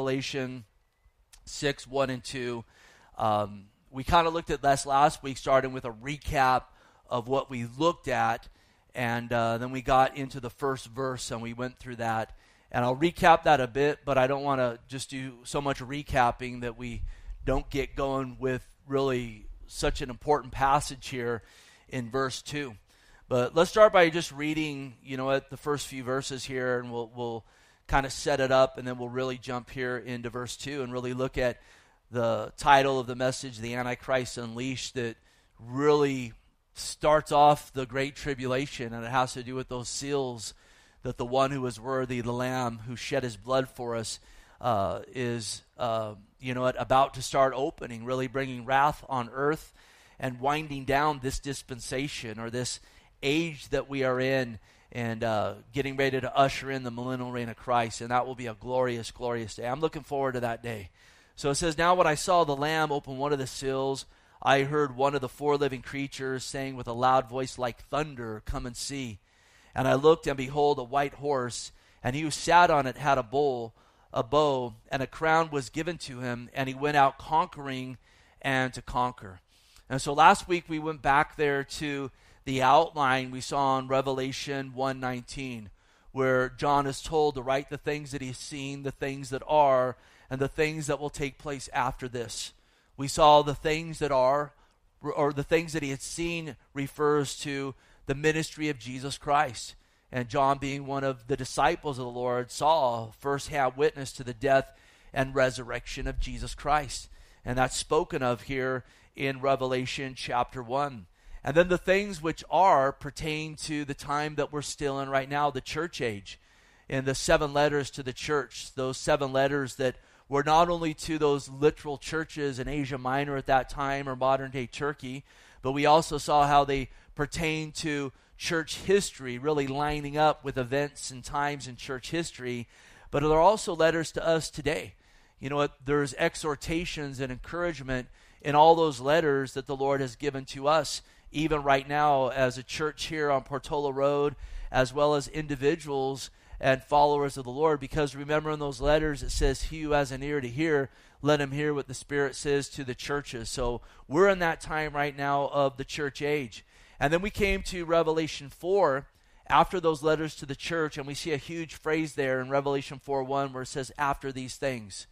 Revelation 6, 1 and 2. Um, we kind of looked at this last week, starting with a recap of what we looked at, and uh, then we got into the first verse and we went through that. And I'll recap that a bit, but I don't want to just do so much recapping that we don't get going with really such an important passage here in verse 2. But let's start by just reading, you know, at the first few verses here, and we'll, we'll kind of set it up, and then we'll really jump here into verse 2 and really look at the title of the message, The Antichrist Unleashed, that really starts off the Great Tribulation, and it has to do with those seals that the one who is worthy, the Lamb who shed his blood for us, uh, is, uh, you know, about to start opening, really bringing wrath on earth and winding down this dispensation or this age that we are in and uh, getting ready to usher in the millennial reign of Christ. And that will be a glorious, glorious day. I'm looking forward to that day. So it says, Now when I saw the Lamb open one of the seals, I heard one of the four living creatures saying with a loud voice like thunder, Come and see. And I looked, and behold, a white horse, and he who sat on it had a bowl, a bow, and a crown was given to him, and he went out conquering and to conquer. And so last week we went back there to the outline we saw in Revelation 119, where John is told to write the things that he's seen, the things that are, and the things that will take place after this. We saw the things that are, or the things that he had seen, refers to the ministry of Jesus Christ. And John, being one of the disciples of the Lord, saw firsthand witness to the death and resurrection of Jesus Christ. And that's spoken of here in Revelation chapter 1. And then the things which are pertain to the time that we're still in right now, the church age. In the seven letters to the church, those seven letters that were not only to those literal churches in Asia Minor at that time or modern day Turkey, but we also saw how they pertain to church history, really lining up with events and times in church history. But there are also letters to us today. You know what? There's exhortations and encouragement in all those letters that the Lord has given to us even right now as a church here on Portola Road, as well as individuals and followers of the Lord. Because remember in those letters, it says, He who has an ear to hear, let him hear what the Spirit says to the churches. So we're in that time right now of the church age. And then we came to Revelation 4 after those letters to the church, and we see a huge phrase there in Revelation 4 1 where it says, After these things.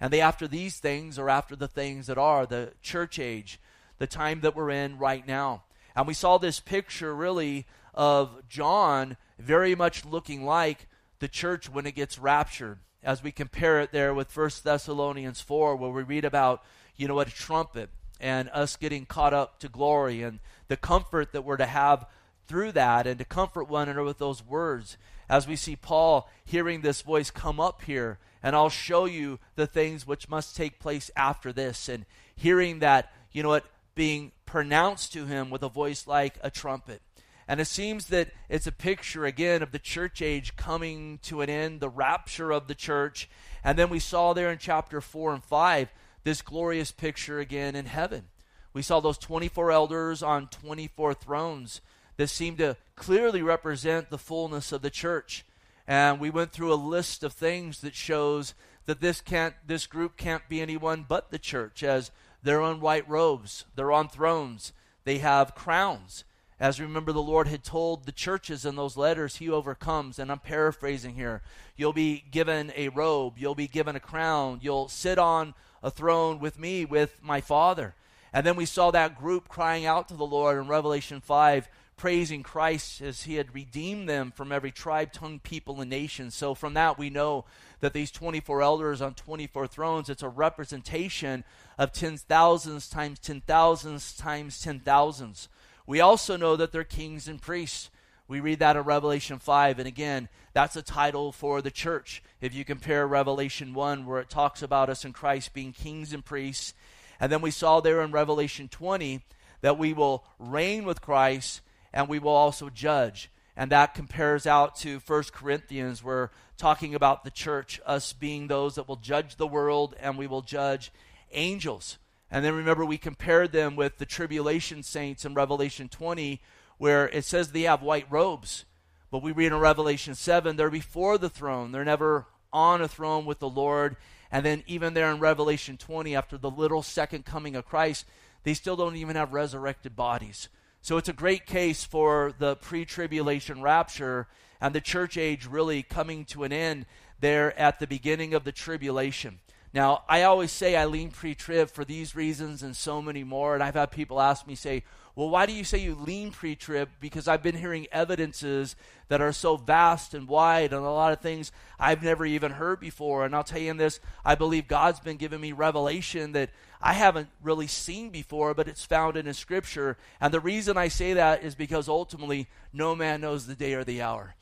And the after these things are after the things that are the church age the time that we're in right now. And we saw this picture really of John very much looking like the church when it gets raptured. As we compare it there with 1 Thessalonians 4 where we read about you know what, a trumpet and us getting caught up to glory and the comfort that we're to have through that and to comfort one another with those words. As we see Paul hearing this voice come up here and I'll show you the things which must take place after this. And hearing that you know what being pronounced to him with a voice like a trumpet. And it seems that it's a picture again of the church age coming to an end, the rapture of the church. And then we saw there in chapter 4 and 5 this glorious picture again in heaven. We saw those 24 elders on 24 thrones that seem to clearly represent the fullness of the church. And we went through a list of things that shows that this can't this group can't be anyone but the church as they're on white robes, they're on thrones, they have crowns. As remember, the Lord had told the churches in those letters, He overcomes, and I'm paraphrasing here. You'll be given a robe, you'll be given a crown, you'll sit on a throne with me, with my Father. And then we saw that group crying out to the Lord in Revelation 5 praising Christ as he had redeemed them from every tribe, tongue, people, and nation. So from that we know that these 24 elders on 24 thrones, it's a representation of ten thousands times ten thousands times ten thousands. We also know that they're kings and priests. We read that in Revelation 5, and again, that's a title for the church. If you compare Revelation 1, where it talks about us in Christ being kings and priests, and then we saw there in Revelation 20 that we will reign with Christ and we will also judge. And that compares out to 1 Corinthians, where talking about the church, us being those that will judge the world and we will judge angels. And then remember, we compared them with the tribulation saints in Revelation 20, where it says they have white robes. But we read in Revelation 7, they're before the throne. They're never on a throne with the Lord. And then, even there in Revelation 20, after the little second coming of Christ, they still don't even have resurrected bodies. So it's a great case for the pre tribulation rapture and the church age really coming to an end there at the beginning of the tribulation. Now, I always say I lean pre trib for these reasons and so many more. And I've had people ask me, say, well, why do you say you lean pre trib? Because I've been hearing evidences that are so vast and wide and a lot of things I've never even heard before. And I'll tell you in this, I believe God's been giving me revelation that I haven't really seen before, but it's found in Scripture. And the reason I say that is because ultimately, no man knows the day or the hour.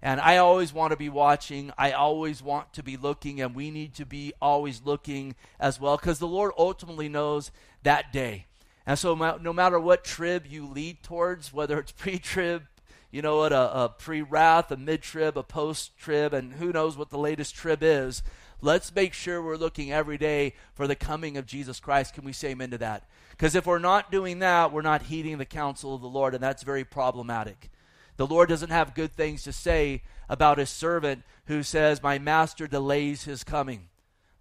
And I always want to be watching. I always want to be looking, and we need to be always looking as well because the Lord ultimately knows that day. And so, no matter what trib you lead towards, whether it's pre trib, you know what, a, a pre wrath, a mid trib, a post trib, and who knows what the latest trib is, let's make sure we're looking every day for the coming of Jesus Christ. Can we say amen to that? Because if we're not doing that, we're not heeding the counsel of the Lord, and that's very problematic. The Lord doesn't have good things to say about his servant who says, My master delays his coming.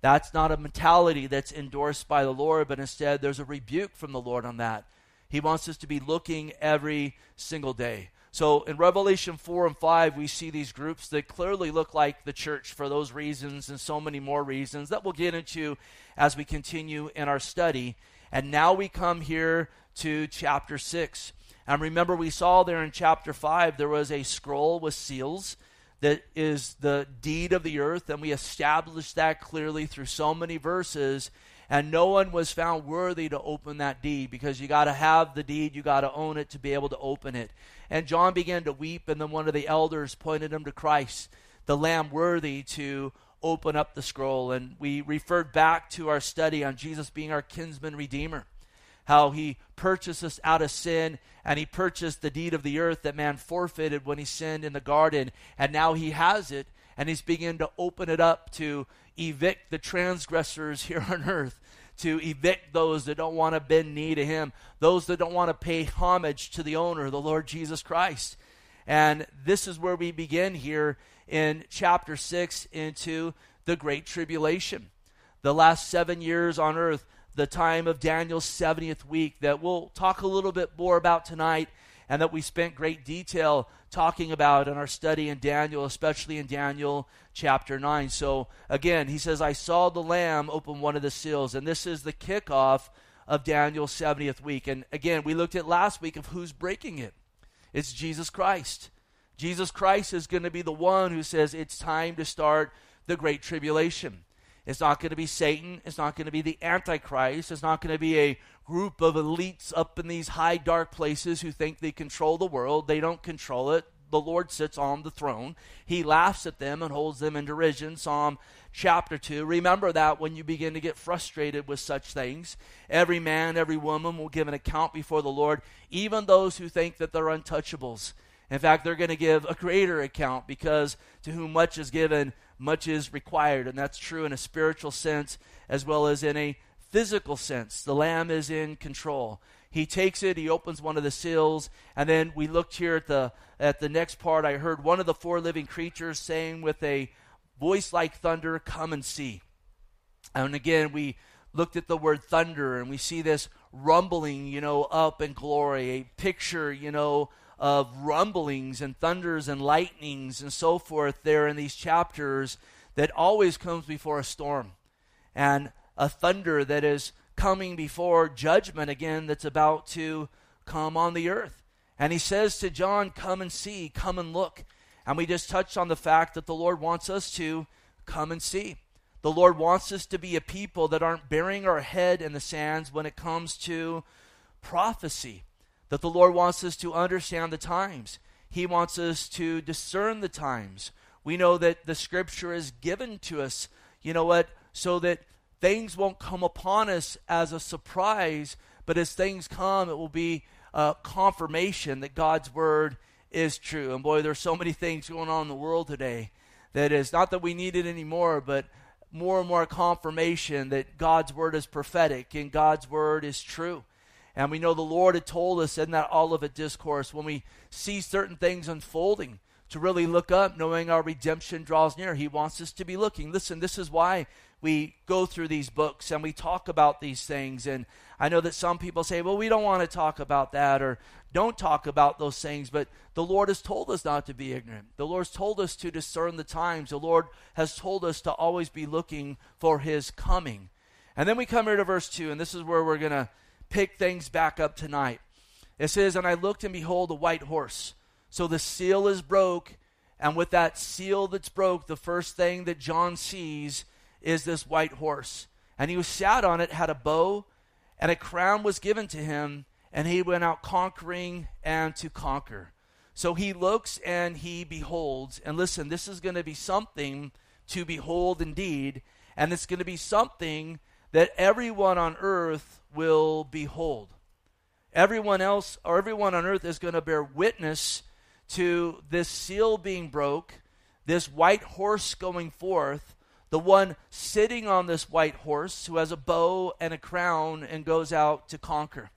That's not a mentality that's endorsed by the Lord, but instead there's a rebuke from the Lord on that. He wants us to be looking every single day. So in Revelation 4 and 5, we see these groups that clearly look like the church for those reasons and so many more reasons that we'll get into as we continue in our study. And now we come here to chapter 6. And remember, we saw there in chapter 5, there was a scroll with seals that is the deed of the earth, and we established that clearly through so many verses. And no one was found worthy to open that deed because you got to have the deed, you got to own it to be able to open it. And John began to weep, and then one of the elders pointed him to Christ, the Lamb worthy to open up the scroll. And we referred back to our study on Jesus being our kinsman redeemer how he purchased us out of sin and he purchased the deed of the earth that man forfeited when he sinned in the garden and now he has it and he's beginning to open it up to evict the transgressors here on earth to evict those that don't want to bend knee to him those that don't want to pay homage to the owner the lord jesus christ. And this is where we begin here in chapter 6 into the great tribulation. The last seven years on earth the time of Daniel's 70th week that we'll talk a little bit more about tonight and that we spent great detail talking about in our study in Daniel, especially in Daniel chapter 9. So, again, he says, I saw the Lamb open one of the seals, and this is the kickoff of Daniel's 70th week. And again, we looked at last week of who's breaking it. It's Jesus Christ. Jesus Christ is going to be the one who says it's time to start the Great Tribulation. It's not going to be Satan. It's not going to be the Antichrist. It's not going to be a group of elites up in these high, dark places who think they control the world. They don't control it. The Lord sits on the throne. He laughs at them and holds them in derision. Psalm chapter 2. Remember that when you begin to get frustrated with such things. Every man, every woman will give an account before the Lord, even those who think that they're untouchables. In fact, they're going to give a greater account because to whom much is given, much is required. And that's true in a spiritual sense as well as in a physical sense. The Lamb is in control. He takes it, he opens one of the seals, and then we looked here at the at the next part. I heard one of the four living creatures saying with a voice like thunder, Come and see. And again, we looked at the word thunder, and we see this rumbling, you know, up in glory, a picture, you know, of rumblings and thunders and lightnings and so forth there in these chapters that always comes before a storm and a thunder that is coming before judgment again that's about to come on the earth. And he says to John, Come and see, come and look. And we just touched on the fact that the Lord wants us to come and see. The Lord wants us to be a people that aren't burying our head in the sands when it comes to prophecy that the Lord wants us to understand the times. He wants us to discern the times. We know that the scripture is given to us, you know what, so that things won't come upon us as a surprise, but as things come, it will be a confirmation that God's word is true. And boy, there's so many things going on in the world today that is not that we need it anymore, but more and more confirmation that God's word is prophetic and God's word is true. And we know the Lord had told us in that Olivet discourse when we see certain things unfolding to really look up, knowing our redemption draws near. He wants us to be looking. Listen, this is why we go through these books and we talk about these things. And I know that some people say, well, we don't want to talk about that or don't talk about those things. But the Lord has told us not to be ignorant. The Lord's told us to discern the times. The Lord has told us to always be looking for his coming. And then we come here to verse 2, and this is where we're going to pick things back up tonight. It says, And I looked, and behold, a white horse. So the seal is broke, and with that seal that's broke, the first thing that John sees is this white horse. And he who sat on it had a bow, and a crown was given to him, and he went out conquering and to conquer. So he looks and he beholds. And listen, this is going to be something to behold indeed, and it's going to be something that everyone on earth will behold. Everyone else, or everyone on earth, is going to bear witness to this seal being broke, this white horse going forth, the one sitting on this white horse who has a bow and a crown and goes out to conquer.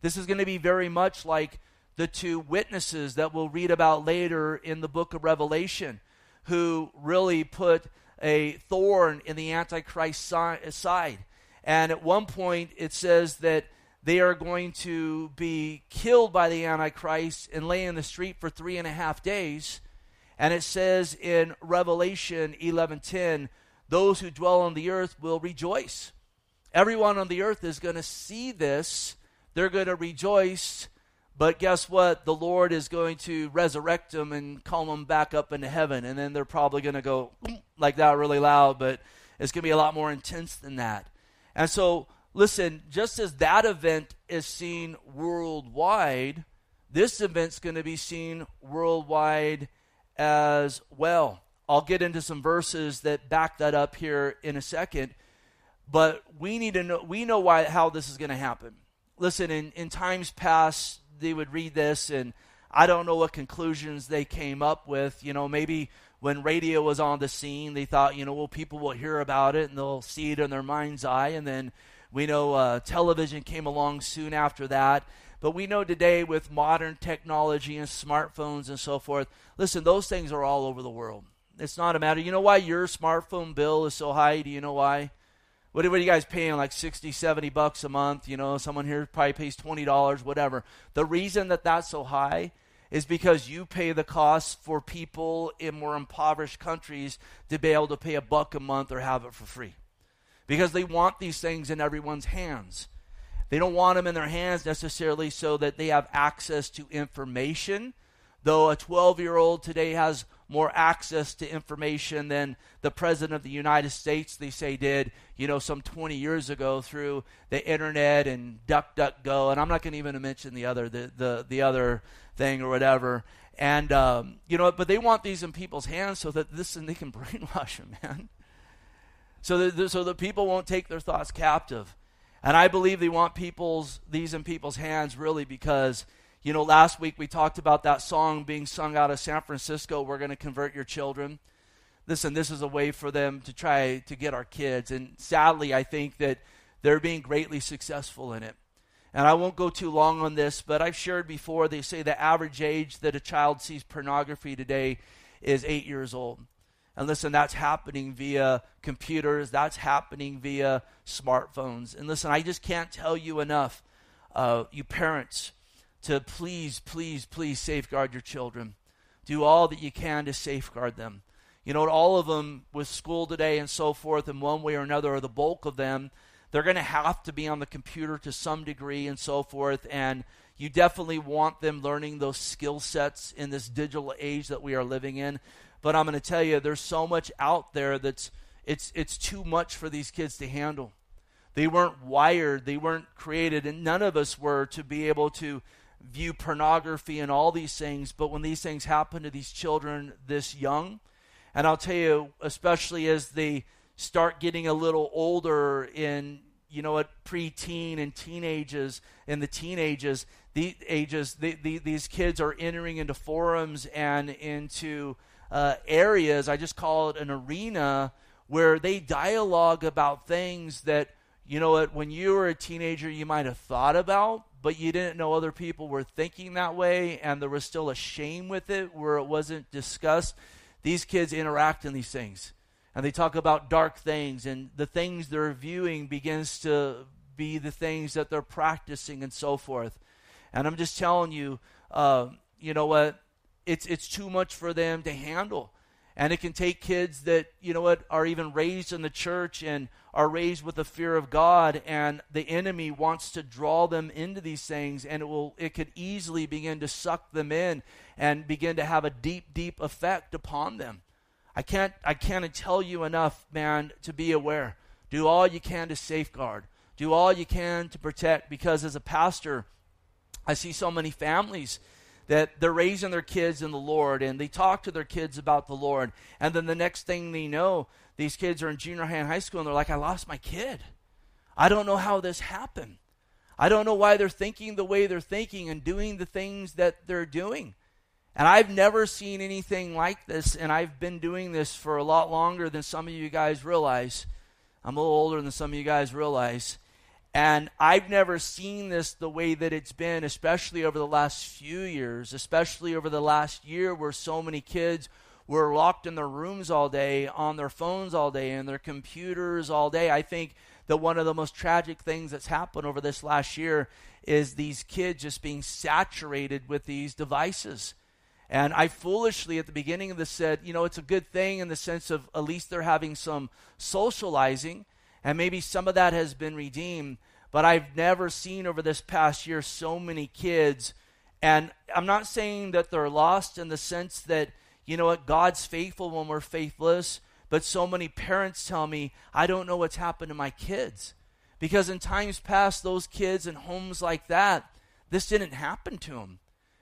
This is going to be very much like the two witnesses that we'll read about later in the book of Revelation, who really put a thorn in the Antichrist's side. And at one point, it says that they are going to be killed by the Antichrist and lay in the street for three and a half days. And it says in Revelation 11:10, those who dwell on the earth will rejoice. Everyone on the earth is going to see this. They're going to rejoice. But guess what? The Lord is going to resurrect them and call them back up into heaven. And then they're probably going to go like that really loud, but it's going to be a lot more intense than that. And so, listen, just as that event is seen worldwide, this event's going to be seen worldwide as well. I'll get into some verses that back that up here in a second, but we need to know we know why how this is going to happen. Listen, in, in times past, they would read this and I don't know what conclusions they came up with. You know, maybe when radio was on the scene, they thought, you know, well, people will hear about it and they'll see it in their mind's eye. And then we know uh, television came along soon after that. But we know today with modern technology and smartphones and so forth, listen, those things are all over the world. It's not a matter. You know why your smartphone bill is so high? Do you know why? What, are you guys paying? Like 60, 70 bucks a month? You know, someone here probably pays $20, whatever. The reason that that's so high is because you pay the cost for people in more impoverished countries to be able to pay a buck a month or have it for free. Because they want these things in everyone's hands. They don't want them in their hands necessarily so that they have access to information, though a 12 year old today has more access to information than the president of the United States, they say, did, you know, some 20 years ago through the internet and DuckDuckGo. And I'm not going to even mention the other, the, the, the other thing or whatever. And, um, you know, but they want these in people's hands so that this, and they can brainwash them, man. So that, so that people won't take their thoughts captive. And I believe they want people's, these in people's hands really because you know, last week we talked about that song being sung out of San Francisco, We're going to convert your children. Listen, this is a way for them to try to get our kids. And sadly, I think that they're being greatly successful in it. And I won't go too long on this, but I've shared before, they say the average age that a child sees pornography today is eight years old. And listen, that's happening via computers, that's happening via smartphones. And listen, I just can't tell you enough, uh, you parents, to please, please, please safeguard your children. Do all that you can to safeguard them. You know, all of them with school today and so forth, in one way or another, or the bulk of them, they're going to have to be on the computer to some degree and so forth. And you definitely want them learning those skill sets in this digital age that we are living in. But I'm going to tell you, there's so much out there that's it's it's too much for these kids to handle. They weren't wired, they weren't created, and none of us were to be able to view pornography and all these things, but when these things happen to these children this young, and I'll tell you, especially as they start getting a little older in, you know, at preteen and teenagers, in the teenagers, the ages, the, the, these kids are entering into forums and into uh, areas. I just call it an arena where they dialogue about things that, you know, what when you were a teenager you might have thought about, but you didn't know other people were thinking that way, and there was still a shame with it where it wasn't discussed. These kids interact in these things. and they talk about dark things, and the things they're viewing begins to be the things that they're practicing and so forth. And I'm just telling you, uh, you know what? It's it's too much for them to handle. And it can take kids that, you know what, are even raised in the church and are raised with the fear of God and the enemy wants to draw them into these things and it will it could easily begin to suck them in and begin to have a deep deep effect upon them. I can't I can't tell you enough, man, to be aware. Do all you can to safeguard. Do all you can to protect because as a pastor, I see so many families that they're raising their kids in the Lord and they talk to their kids about the Lord. And then the next thing they know, these kids are in junior high and high school and they're like, I lost my kid. I don't know how this happened. I don't know why they're thinking the way they're thinking and doing the things that they're doing. And I've never seen anything like this, and I've been doing this for a lot longer than some of you guys realize. I'm a little older than some of you guys realize. And I've never seen this the way that it's been, especially over the last few years, especially over the last year where so many kids were locked in their rooms all day, on their phones all day, and their computers all day. I think that one of the most tragic things that's happened over this last year is these kids just being saturated with these devices. And I foolishly at the beginning of this said, you know, it's a good thing in the sense of at least they're having some socializing and maybe some of that has been redeemed. But I've never seen over this past year so many kids. And I'm not saying that they're lost in the sense that, you know what, God's faithful when we're faithless. But so many parents tell me, I don't know what's happened to my kids. Because in times past, those kids in homes like that, this didn't happen to them.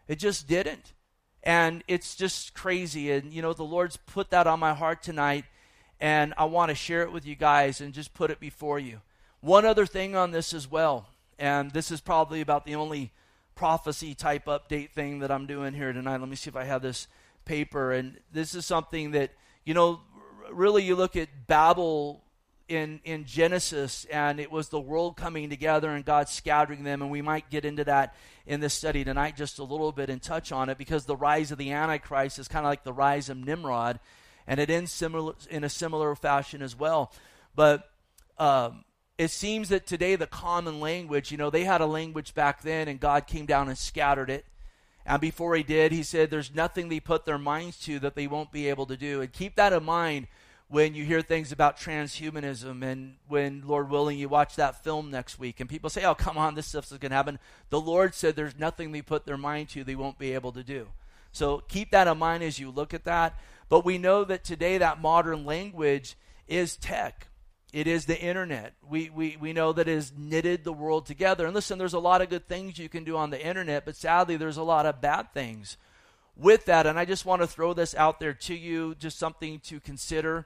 It just didn't. And it's just crazy. And, you know, the Lord's put that on my heart tonight and I want to share it with you guys and just put it before you. One other thing on this as well, and this is probably about the only prophecy type update thing that I'm doing here tonight. Let me see if I have this paper. And this is something that, you know, really you look at Babel in, in Genesis, and it was the world coming together and God scattering them. And we might get into that in this study tonight just a little bit and touch on it because the rise of the Antichrist is kind of like the rise of Nimrod and it ends similar in a similar fashion as well. But um, it seems that today the common language, you know, they had a language back then, and God came down and scattered it. And before He did, He said, "There's nothing they put their minds to that they won't be able to do." And keep that in mind when you hear things about transhumanism and when lord willing you watch that film next week and people say oh come on this stuff's going to happen the lord said there's nothing they put their mind to they won't be able to do so keep that in mind as you look at that but we know that today that modern language is tech. It is the internet. We, we, we know that it has knitted the world together. And listen, there's a lot of good things you can do on the internet, but sadly, there's a lot of bad things with that. And I just want to throw this out there to you, just something to consider.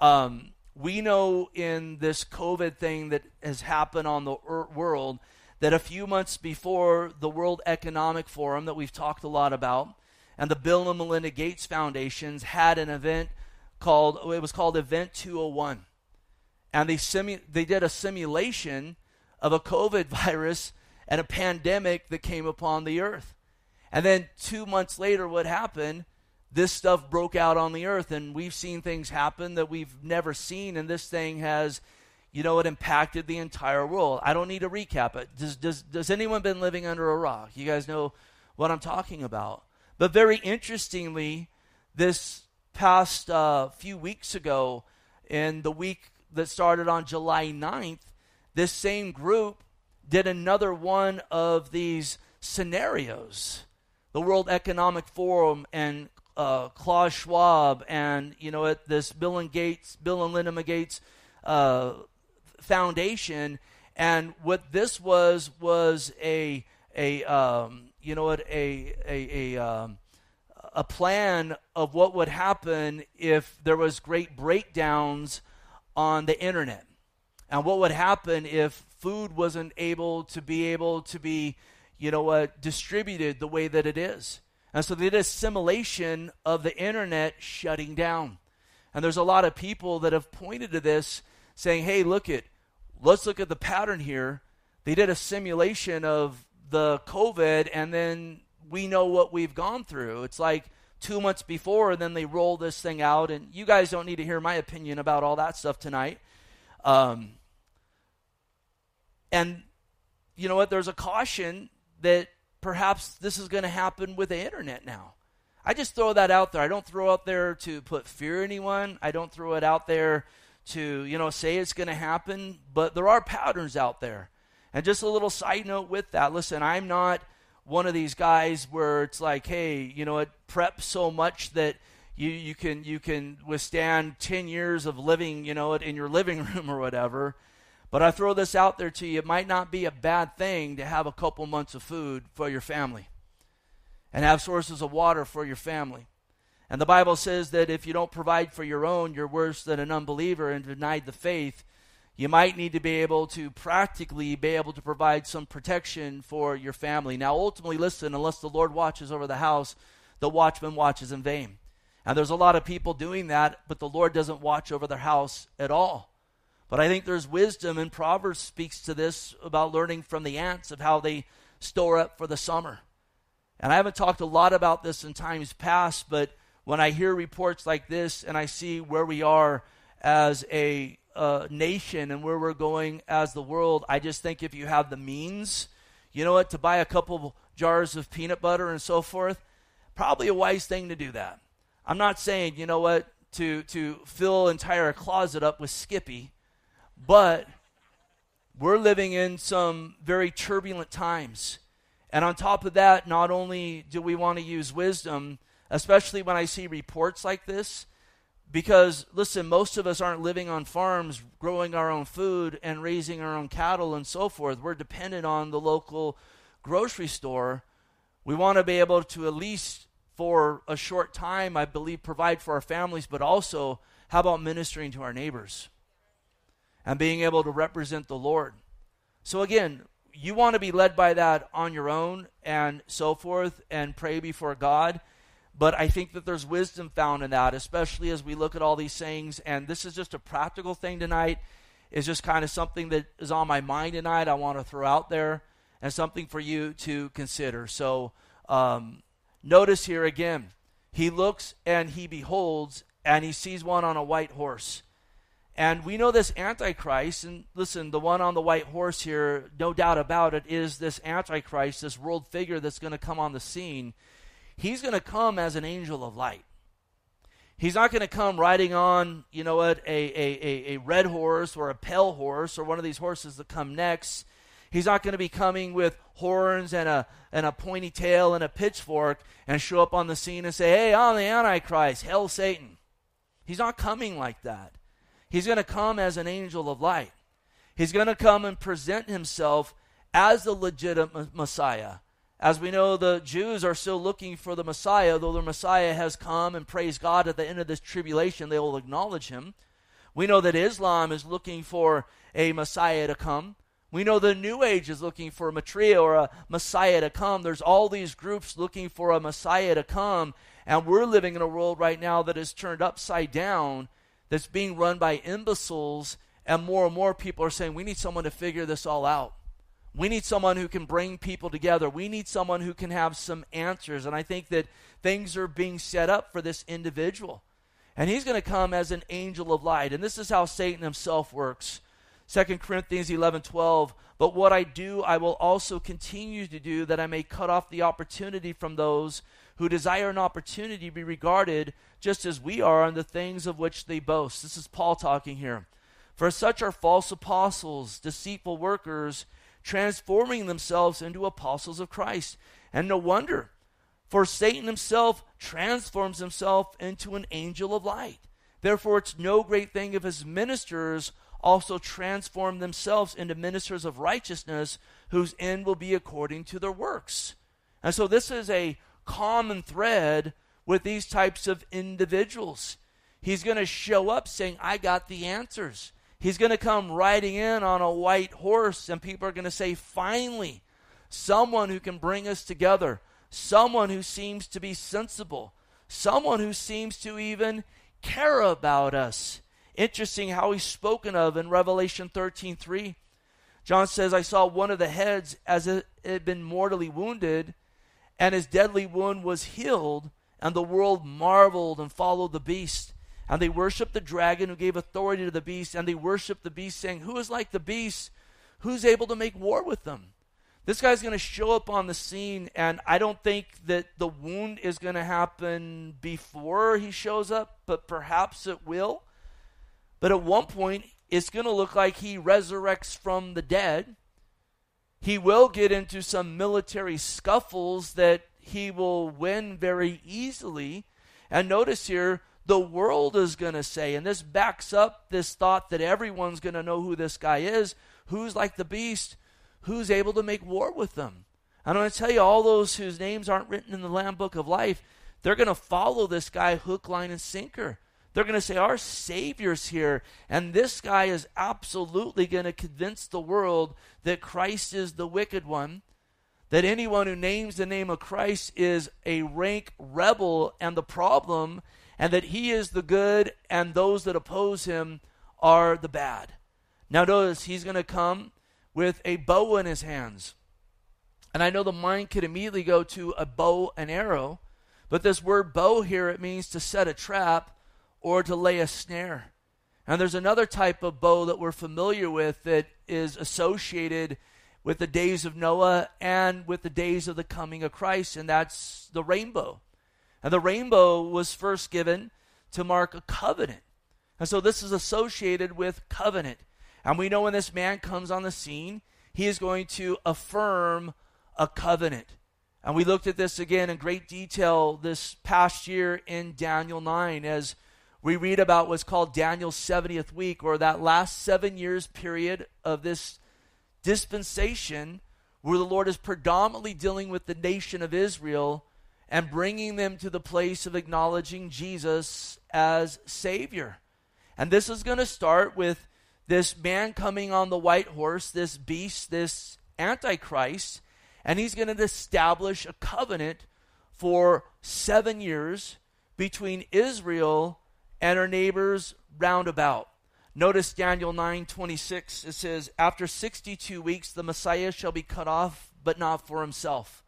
Um, we know in this COVID thing that has happened on the world that a few months before the World Economic Forum that we've talked a lot about, and the Bill and Melinda Gates Foundations had an event called it was called Event 201. And they simu- they did a simulation of a COVID virus and a pandemic that came upon the earth. And then 2 months later what happened? This stuff broke out on the earth and we've seen things happen that we've never seen and this thing has you know it impacted the entire world. I don't need to recap it. Does does does anyone been living under a rock? You guys know what I'm talking about. But very interestingly, this past uh, few weeks ago, in the week that started on July 9th, this same group did another one of these scenarios. The World Economic Forum and uh, Klaus Schwab and you know at this Bill and Gates, Bill and Linda Gates uh, Foundation, and what this was was a a um, you know what, a, a, a, um, a plan of what would happen if there was great breakdowns on the internet. And what would happen if food wasn't able to be able to be, you know what, distributed the way that it is. And so they did a simulation of the internet shutting down. And there's a lot of people that have pointed to this saying, hey, look at, let's look at the pattern here. They did a simulation of the COVID, and then we know what we've gone through. It's like two months before, and then they roll this thing out. And you guys don't need to hear my opinion about all that stuff tonight. Um, and you know what? There's a caution that perhaps this is going to happen with the internet now. I just throw that out there. I don't throw out there to put fear anyone. I don't throw it out there to, you know, say it's going to happen, but there are patterns out there. And just a little side note with that. Listen, I'm not one of these guys where it's like, hey, you know, it prep so much that you, you can you can withstand 10 years of living, you know, in your living room or whatever. But I throw this out there to you. It might not be a bad thing to have a couple months of food for your family and have sources of water for your family. And the Bible says that if you don't provide for your own, you're worse than an unbeliever and denied the faith. You might need to be able to practically be able to provide some protection for your family. Now, ultimately, listen, unless the Lord watches over the house, the watchman watches in vain. And there's a lot of people doing that, but the Lord doesn't watch over their house at all. But I think there's wisdom, and Proverbs speaks to this about learning from the ants of how they store up for the summer. And I haven't talked a lot about this in times past, but when I hear reports like this and I see where we are as a nation and where we're going as the world, I just think if you have the means, you know what, to buy a couple jars of peanut butter and so forth, probably a wise thing to do that. I'm not saying, you know what, to, to fill entire closet up with Skippy but we're living in some very turbulent times. And on top of that, not only do we want to use wisdom, especially when I see reports like this, because listen, most of us aren't living on farms growing our own food and raising our own cattle and so forth. We're dependent on the local grocery store. We want to be able to at least for a short time, I believe, provide for our families, but also how about ministering to our neighbors? and being able to represent the Lord. So, again, you want to be led by that on your own and so forth and pray before God. But I think that there's wisdom found in that, especially as we look at all these things. And this is just a practical thing tonight. It's just kind of something that is on my mind tonight. I want to throw out there and something for you to consider. So um, notice here again, he looks and he beholds and he sees one on a white horse. And we know this Antichrist, and listen, the one on the white horse here, no doubt about it, is this Antichrist, this world figure that's going to come on the scene. He's going to come as an angel of light. He's not going to come riding on, you know what, a, a, a, a red horse or a pale horse or one of these horses that come next. He's not going to be coming with horns and a, and a pointy tail and a pitchfork and show up on the scene and say, hey, I'm the Antichrist, hell Satan. He's not coming like that. He's going to come as an angel of light. He's going to come and present himself as the legitimate Messiah. As we know, the Jews are still looking for the Messiah, though the Messiah has come and praise God at the end of this tribulation, they will acknowledge him. We know that Islam is looking for a Messiah to come. We know the New Age is looking for a Maitreya or a Messiah to come. There's all these groups looking for a Messiah to come, and we're living in a world right now that is turned upside down that's being run by imbeciles, and more and more people are saying, we need someone to figure this all out. We need someone who can bring people together. We need someone who can have some answers. And I think that things are being set up for this individual. And he's going to come as an angel of light. And this is how Satan himself works. 2 Corinthians 11 12. But what I do, I will also continue to do, that I may cut off the opportunity from those who desire an opportunity to be regarded just as we are on the things of which they boast. This is Paul talking here. For such are false apostles, deceitful workers, transforming themselves into apostles of Christ. And no wonder, for Satan himself transforms himself into an angel of light. Therefore, it's no great thing if his ministers also transform themselves into ministers of righteousness, whose end will be according to their works. And so, this is a common thread with these types of individuals. He's going to show up saying, I got the answers. He's going to come riding in on a white horse, and people are going to say, Finally, someone who can bring us together, someone who seems to be sensible, someone who seems to even care about us. Interesting how he's spoken of in Revelation 13 3. John says, I saw one of the heads as it had been mortally wounded, and his deadly wound was healed and the world marveled and followed the beast. And they worshiped the dragon who gave authority to the beast, and they worshiped the beast, saying, Who is like the beast? Who's able to make war with them? This guy's going to show up on the scene, and I don't think that the wound is going to happen before he shows up, but perhaps it will. But at one point, it's going to look like he resurrects from the dead. He will get into some military scuffles that he will win very easily. And notice here, the world is going to say, and this backs up this thought that everyone's going to know who this guy is, who's like the beast, who's able to make war with them. I'm going to tell you, all those whose names aren't written in the Lamb Book of Life, they're going to follow this guy hook, line, and sinker. They're going to say, Our Savior's here. And this guy is absolutely going to convince the world that Christ is the wicked one, that anyone who names the name of Christ is a rank rebel and the problem, and that he is the good and those that oppose him are the bad. Now, notice he's going to come with a bow in his hands. And I know the mind could immediately go to a bow and arrow, but this word bow here, it means to set a trap or to lay a snare. And there's another type of bow that we're familiar with that is associated with the days of Noah and with the days of the coming of Christ, and that's the rainbow. And the rainbow was first given to mark a covenant. And so this is associated with covenant. And we know when this man comes on the scene, he is going to affirm a covenant. And we looked at this again in great detail this past year in Daniel 9 as we read about what's called Daniel's 70th week, or that last seven years period of this dispensation where the Lord is predominantly dealing with the nation of Israel and bringing them to the place of acknowledging Jesus as Savior. And this is going to start with this man coming on the white horse, this beast, this Antichrist, and he's going to establish a covenant for seven years between Israel and her neighbors roundabout. Notice Daniel 9:26 it says after 62 weeks the Messiah shall be cut off but not for himself.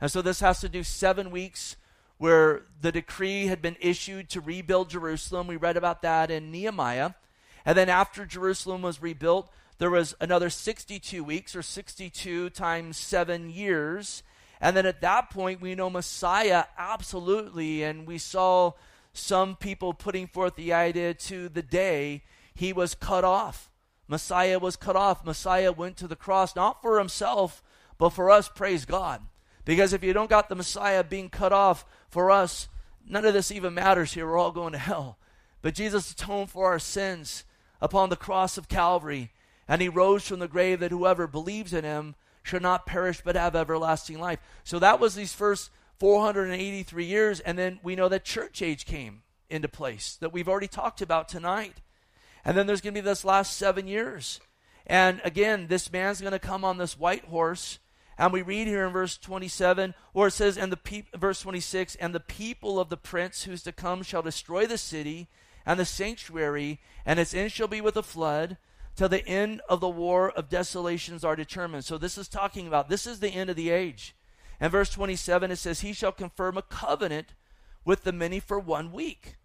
And so this has to do 7 weeks where the decree had been issued to rebuild Jerusalem. We read about that in Nehemiah. And then after Jerusalem was rebuilt, there was another 62 weeks or 62 times 7 years. And then at that point we know Messiah absolutely and we saw some people putting forth the idea to the day he was cut off. Messiah was cut off. Messiah went to the cross not for himself, but for us, praise God. Because if you don't got the Messiah being cut off for us, none of this even matters here. We're all going to hell. But Jesus atoned for our sins upon the cross of Calvary, and he rose from the grave that whoever believes in him should not perish but have everlasting life. So that was these first 483 years, and then we know that church age came into place that we've already talked about tonight. And then there's going to be this last seven years. And again, this man's going to come on this white horse. And we read here in verse 27, where it says, and the pe- verse 26, and the people of the prince who's to come shall destroy the city and the sanctuary, and its end shall be with a flood, till the end of the war of desolations are determined. So this is talking about this is the end of the age. And verse 27, it says, He shall confirm a covenant with the many for one week.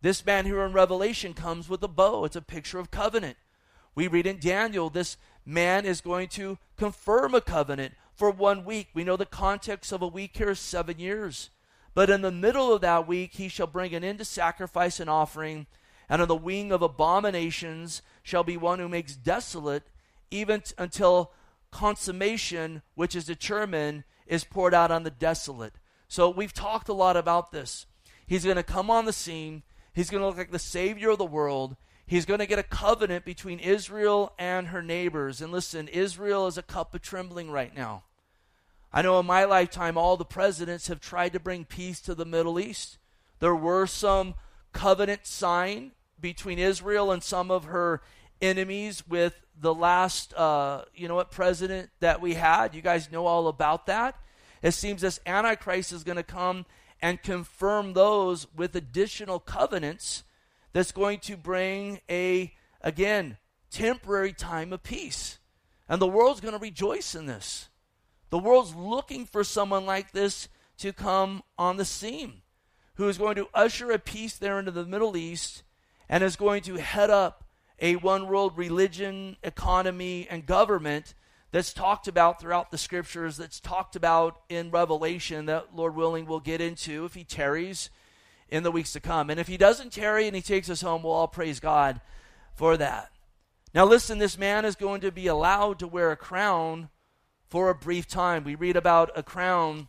This man here in Revelation comes with a bow. It's a picture of covenant. We read in Daniel, this man is going to confirm a covenant for one week. We know the context of a week here is seven years. But in the middle of that week, he shall bring an end to sacrifice and offering, and on the wing of abominations shall be one who makes desolate, even t- until consummation, which is determined is poured out on the desolate. So we've talked a lot about this. He's going to come on the scene. He's going to look like the Savior of the world. He's going to get a covenant between Israel and her neighbors. And listen, Israel is a cup of trembling right now. I know in my lifetime, all the presidents have tried to bring peace to the Middle East. There were some covenant sign between Israel and some of her enemies with the last, uh, you know what, president that we had. You guys know all about that. It seems this Antichrist is going to come and confirm those with additional covenants that's going to bring a, again, temporary time of peace. And the world's going to rejoice in this. The world's looking for someone like this to come on the scene. who is going to usher a peace there into the Middle East and is going to head up a one world religion, economy, and government that's talked about throughout the scriptures, that's talked about in Revelation, that Lord willing we'll get into if he tarries in the weeks to come. And if he doesn't tarry and he takes us home, we'll all praise God for that. Now, listen, this man is going to be allowed to wear a crown for a brief time. We read about a crown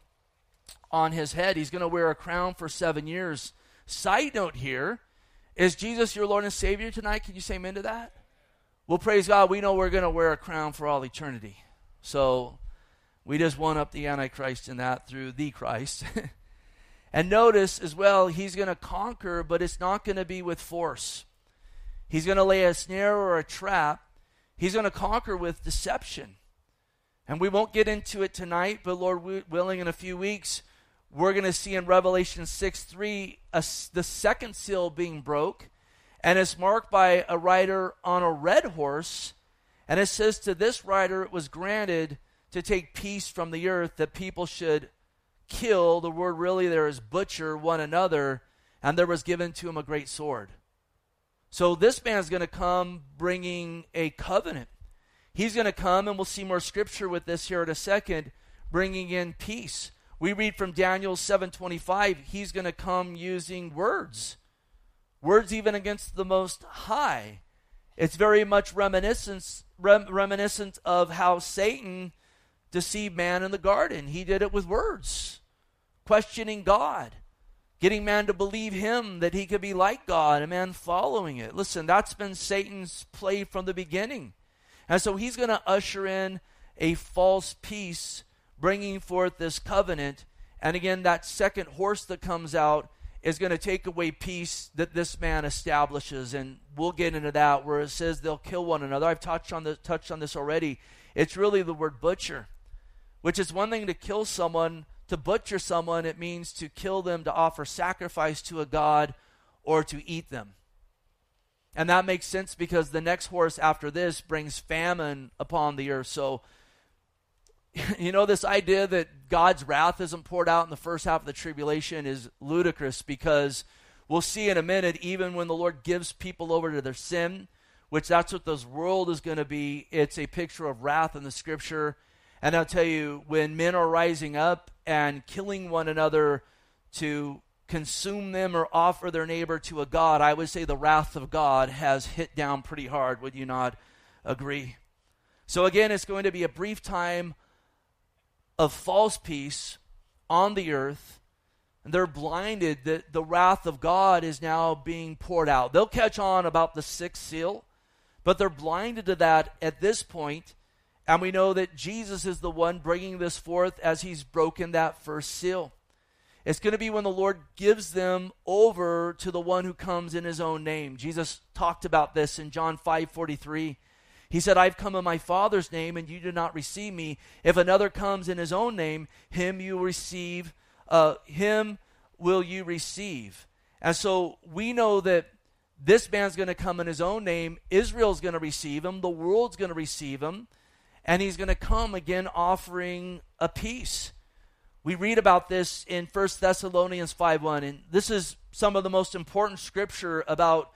on his head. He's going to wear a crown for seven years. Side note here is Jesus your Lord and Savior tonight? Can you say amen to that? Well, praise God, we know we're going to wear a crown for all eternity. So we just one up the Antichrist in that through the Christ. and notice as well, he's going to conquer, but it's not going to be with force. He's going to lay a snare or a trap. He's going to conquer with deception. And we won't get into it tonight, but Lord willing, in a few weeks, we're going to see in Revelation 6 3 a, the second seal being broke. And it's marked by a rider on a red horse. And it says, To this rider it was granted to take peace from the earth, that people should kill. The word really there is butcher one another. And there was given to him a great sword. So this man's going to come bringing a covenant. He's going to come, and we'll see more scripture with this here in a second, bringing in peace. We read from Daniel 7:25, he's going to come using words. Words even against the most high. It's very much reminiscent rem, reminiscent of how Satan deceived man in the garden. He did it with words, questioning God getting man to believe him that he could be like God, and man following it. Listen, that's been Satan's play from the beginning. And so he's going to usher in a false peace, bringing forth this covenant. And again, that second horse that comes out is going to take away peace that this man establishes. And we'll get into that where it says they'll kill one another. I've touched on, the, touched on this already. It's really the word butcher, which is one thing to kill someone to butcher someone, it means to kill them, to offer sacrifice to a god, or to eat them. And that makes sense because the next horse after this brings famine upon the earth. So, you know, this idea that God's wrath isn't poured out in the first half of the tribulation is ludicrous because we'll see in a minute, even when the Lord gives people over to their sin, which that's what this world is going to be, it's a picture of wrath in the scripture. And I'll tell you, when men are rising up and killing one another to consume them or offer their neighbor to a God, I would say the wrath of God has hit down pretty hard. Would you not agree? So, again, it's going to be a brief time of false peace on the earth. And they're blinded that the wrath of God is now being poured out. They'll catch on about the sixth seal, but they're blinded to that at this point and we know that Jesus is the one bringing this forth as he's broken that first seal. It's going to be when the Lord gives them over to the one who comes in his own name. Jesus talked about this in John 5 43. He said, I've come in my Father's name, and you do not receive me. If another comes in his own name, him you receive, uh, him will you receive. And so we know that this man's going to come in his own name. Israel's going to receive him. The world's going to receive him and he's going to come again offering a peace. We read about this in 1 Thessalonians 5:1 and this is some of the most important scripture about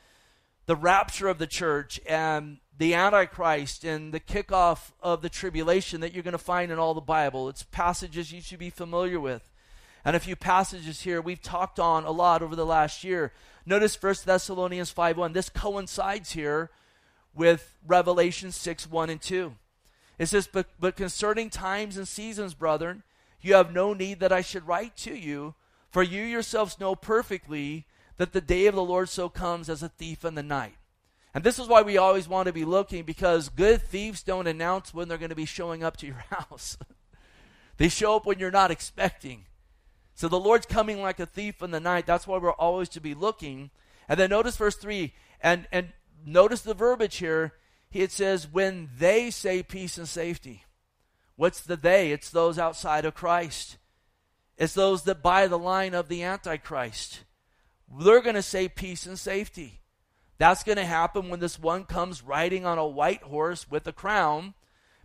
the rapture of the church and the antichrist and the kickoff of the tribulation that you're going to find in all the Bible. It's passages you should be familiar with. And a few passages here we've talked on a lot over the last year. Notice 1 Thessalonians 5:1. This coincides here with Revelation 6 1 and 2. It says, but, but concerning times and seasons, brethren, you have no need that I should write to you, for you yourselves know perfectly that the day of the Lord so comes as a thief in the night. And this is why we always want to be looking because good thieves don't announce when they're going to be showing up to your house. they show up when you're not expecting. So the Lord's coming like a thief in the night. That's why we're always to be looking. And then notice verse 3 and and notice the verbiage here it says, when they say peace and safety. What's the they? It's those outside of Christ. It's those that buy the line of the Antichrist. They're going to say peace and safety. That's going to happen when this one comes riding on a white horse with a crown,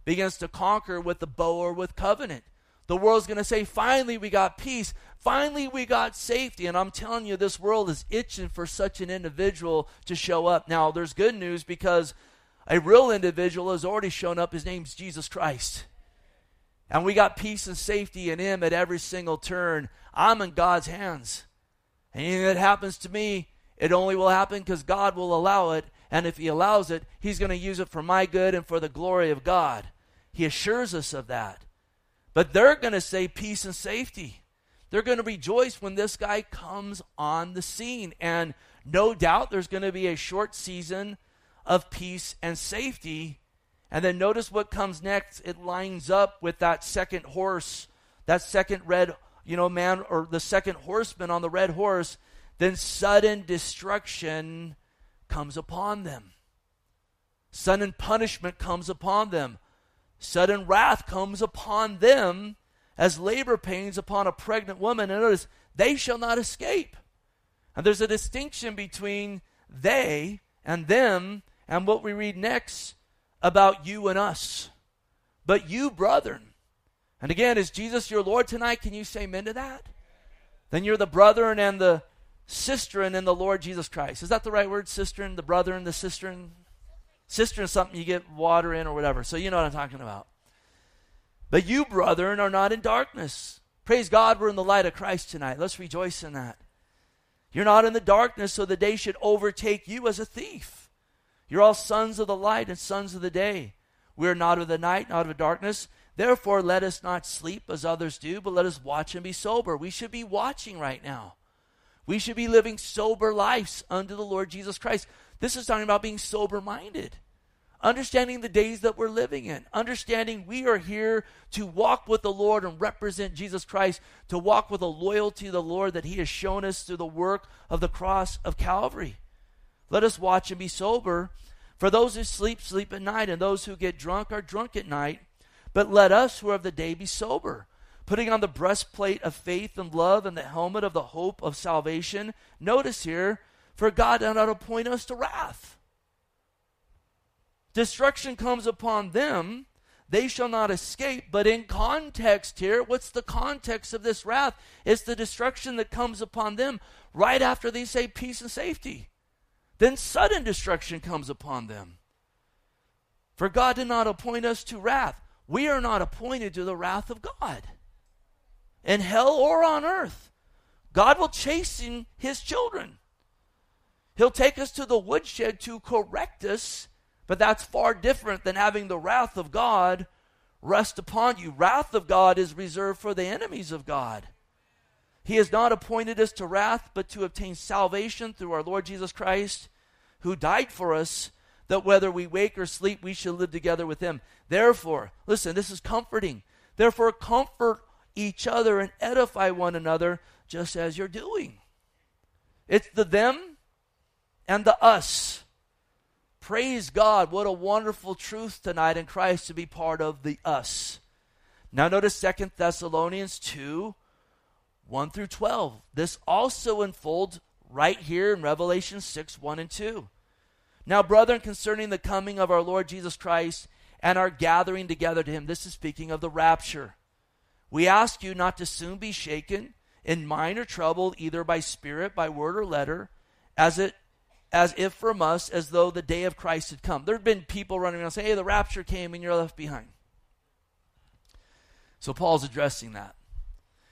begins to conquer with the bow or with covenant. The world's going to say, finally, we got peace. Finally, we got safety. And I'm telling you, this world is itching for such an individual to show up. Now, there's good news because a real individual has already shown up. His name's Jesus Christ. And we got peace and safety in Him at every single turn. I'm in God's hands. Anything that happens to me, it only will happen because God will allow it. And if He allows it, He's going to use it for my good and for the glory of God. He assures us of that. But they're going to say peace and safety. They're going to rejoice when this guy comes on the scene. And no doubt there's going to be a short season of peace and safety. And then notice what comes next. It lines up with that second horse, that second red, you know, man, or the second horseman on the red horse. Then sudden destruction comes upon them. Sudden punishment comes upon them. Sudden wrath comes upon them as labor pains upon a pregnant woman. And notice, they shall not escape. And there's a distinction between they and them and what we read next about you and us. But you, brethren. And again, is Jesus your Lord tonight? Can you say amen to that? Then you're the brethren and the cistern in the Lord Jesus Christ. Is that the right word? Cistern, the brother and the cistern? Cistern is something you get water in or whatever. So you know what I'm talking about. But you, brethren, are not in darkness. Praise God, we're in the light of Christ tonight. Let's rejoice in that. You're not in the darkness, so the day should overtake you as a thief. You're all sons of the light and sons of the day. We are not of the night, not of darkness. Therefore, let us not sleep as others do, but let us watch and be sober. We should be watching right now. We should be living sober lives unto the Lord Jesus Christ. This is talking about being sober minded understanding the days that we're living in, understanding we are here to walk with the Lord and represent Jesus Christ, to walk with a loyalty to the Lord that He has shown us through the work of the cross of Calvary. Let us watch and be sober. For those who sleep, sleep at night, and those who get drunk are drunk at night. But let us who are of the day be sober, putting on the breastplate of faith and love and the helmet of the hope of salvation. Notice here, for God did not appoint us to wrath Destruction comes upon them, they shall not escape. But in context here, what's the context of this wrath? It's the destruction that comes upon them right after they say peace and safety. Then sudden destruction comes upon them. For God did not appoint us to wrath. We are not appointed to the wrath of God. In hell or on earth, God will chasten his children. He'll take us to the woodshed to correct us but that's far different than having the wrath of God rest upon you. Wrath of God is reserved for the enemies of God. He has not appointed us to wrath, but to obtain salvation through our Lord Jesus Christ, who died for us, that whether we wake or sleep, we shall live together with him. Therefore, listen, this is comforting. Therefore, comfort each other and edify one another, just as you're doing. It's the them and the us. Praise God. What a wonderful truth tonight in Christ to be part of the us. Now notice Second Thessalonians 2 1 through 12. This also unfolds right here in Revelation 6 1 and 2. Now, brethren, concerning the coming of our Lord Jesus Christ and our gathering together to him, this is speaking of the rapture. We ask you not to soon be shaken in mind or troubled, either by spirit, by word, or letter, as it as if from us, as though the day of Christ had come. There have been people running around saying, hey, the rapture came and you're left behind. So Paul's addressing that.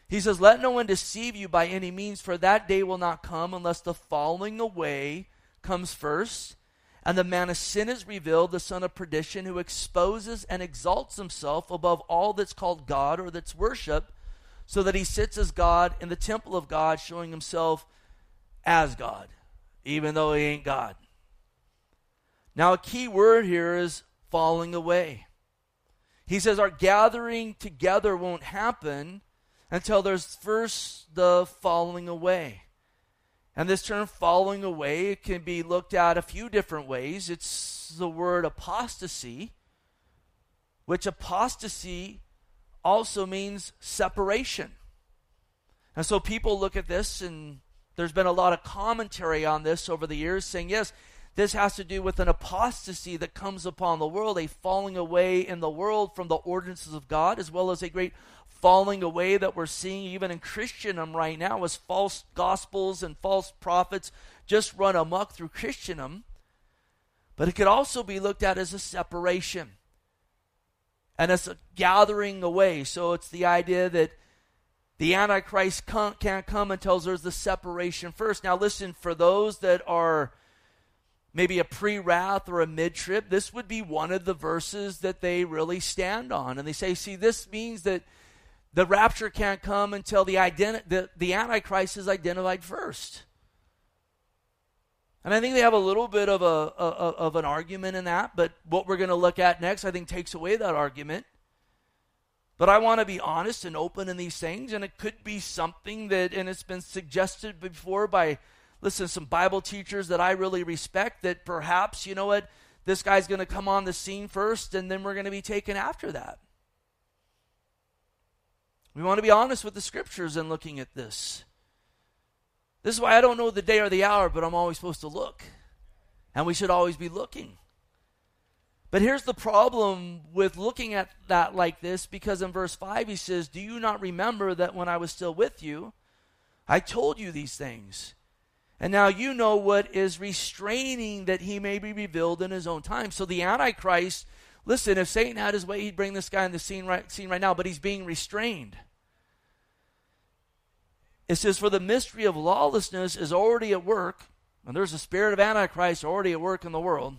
He says, Let no one deceive you by any means, for that day will not come unless the falling away comes first, and the man of sin is revealed, the son of perdition, who exposes and exalts himself above all that's called God or that's worship, so that he sits as God in the temple of God, showing himself as God even though he ain't God. Now, a key word here is falling away. He says our gathering together won't happen until there's first the falling away. And this term falling away can be looked at a few different ways. It's the word apostasy, which apostasy also means separation. And so people look at this and there's been a lot of commentary on this over the years saying, yes, this has to do with an apostasy that comes upon the world, a falling away in the world from the ordinances of God, as well as a great falling away that we're seeing even in Christendom right now as false gospels and false prophets just run amok through Christendom. But it could also be looked at as a separation and as a gathering away. So it's the idea that the Antichrist can't come until there's the separation first. Now, listen, for those that are maybe a pre wrath or a mid trib, this would be one of the verses that they really stand on. And they say, see, this means that the rapture can't come until the, identi- the, the Antichrist is identified first. And I think they have a little bit of, a, a of an argument in that, but what we're going to look at next, I think, takes away that argument. But I want to be honest and open in these things, and it could be something that, and it's been suggested before by, listen, some Bible teachers that I really respect, that perhaps, you know what, this guy's going to come on the scene first, and then we're going to be taken after that. We want to be honest with the scriptures in looking at this. This is why I don't know the day or the hour, but I'm always supposed to look. And we should always be looking. But here's the problem with looking at that like this because in verse 5 he says, Do you not remember that when I was still with you, I told you these things? And now you know what is restraining that he may be revealed in his own time. So the Antichrist, listen, if Satan had his way, he'd bring this guy in the scene right, scene right now, but he's being restrained. It says, For the mystery of lawlessness is already at work, and there's a spirit of Antichrist already at work in the world.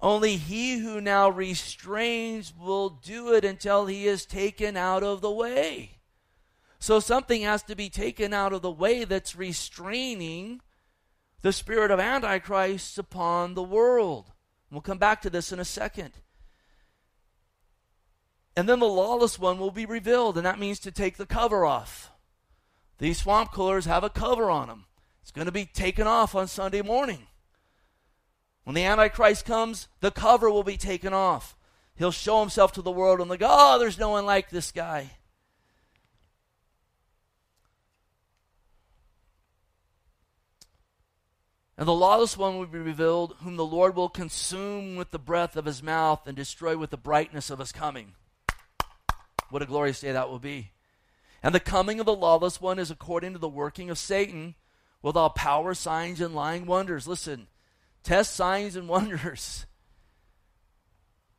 Only he who now restrains will do it until he is taken out of the way. So something has to be taken out of the way that's restraining the spirit of Antichrist upon the world. We'll come back to this in a second. And then the lawless one will be revealed, and that means to take the cover off. These swamp coolers have a cover on them. It's going to be taken off on Sunday morning. When the Antichrist comes, the cover will be taken off. He'll show himself to the world and they go, oh, there's no one like this guy. And the lawless one will be revealed, whom the Lord will consume with the breath of his mouth and destroy with the brightness of his coming. What a glorious day that will be. And the coming of the lawless one is according to the working of Satan with all power, signs, and lying wonders. Listen, Test signs and wonders.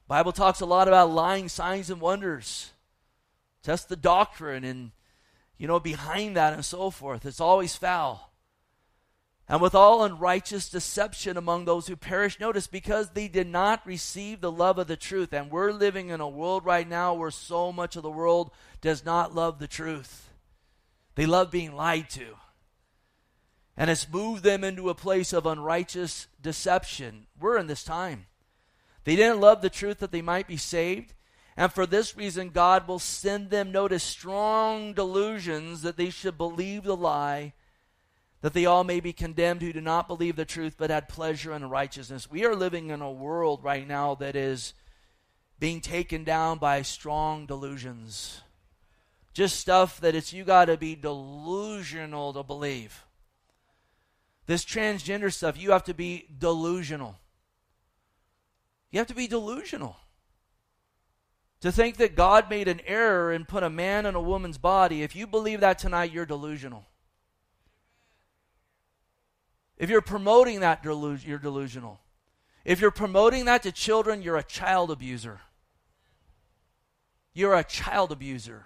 Bible talks a lot about lying signs and wonders. Test the doctrine and you know behind that and so forth. It's always foul. And with all unrighteous deception among those who perish, notice because they did not receive the love of the truth. And we're living in a world right now where so much of the world does not love the truth. They love being lied to and it's moved them into a place of unrighteous deception. We're in this time. They didn't love the truth that they might be saved. And for this reason, God will send them, notice, strong delusions that they should believe the lie, that they all may be condemned who do not believe the truth but had pleasure in righteousness. We are living in a world right now that is being taken down by strong delusions. Just stuff that it's you got to be delusional to believe. This transgender stuff, you have to be delusional. You have to be delusional. To think that God made an error and put a man in a woman's body, if you believe that tonight, you're delusional. If you're promoting that, you're delusional. If you're promoting that to children, you're a child abuser. You're a child abuser.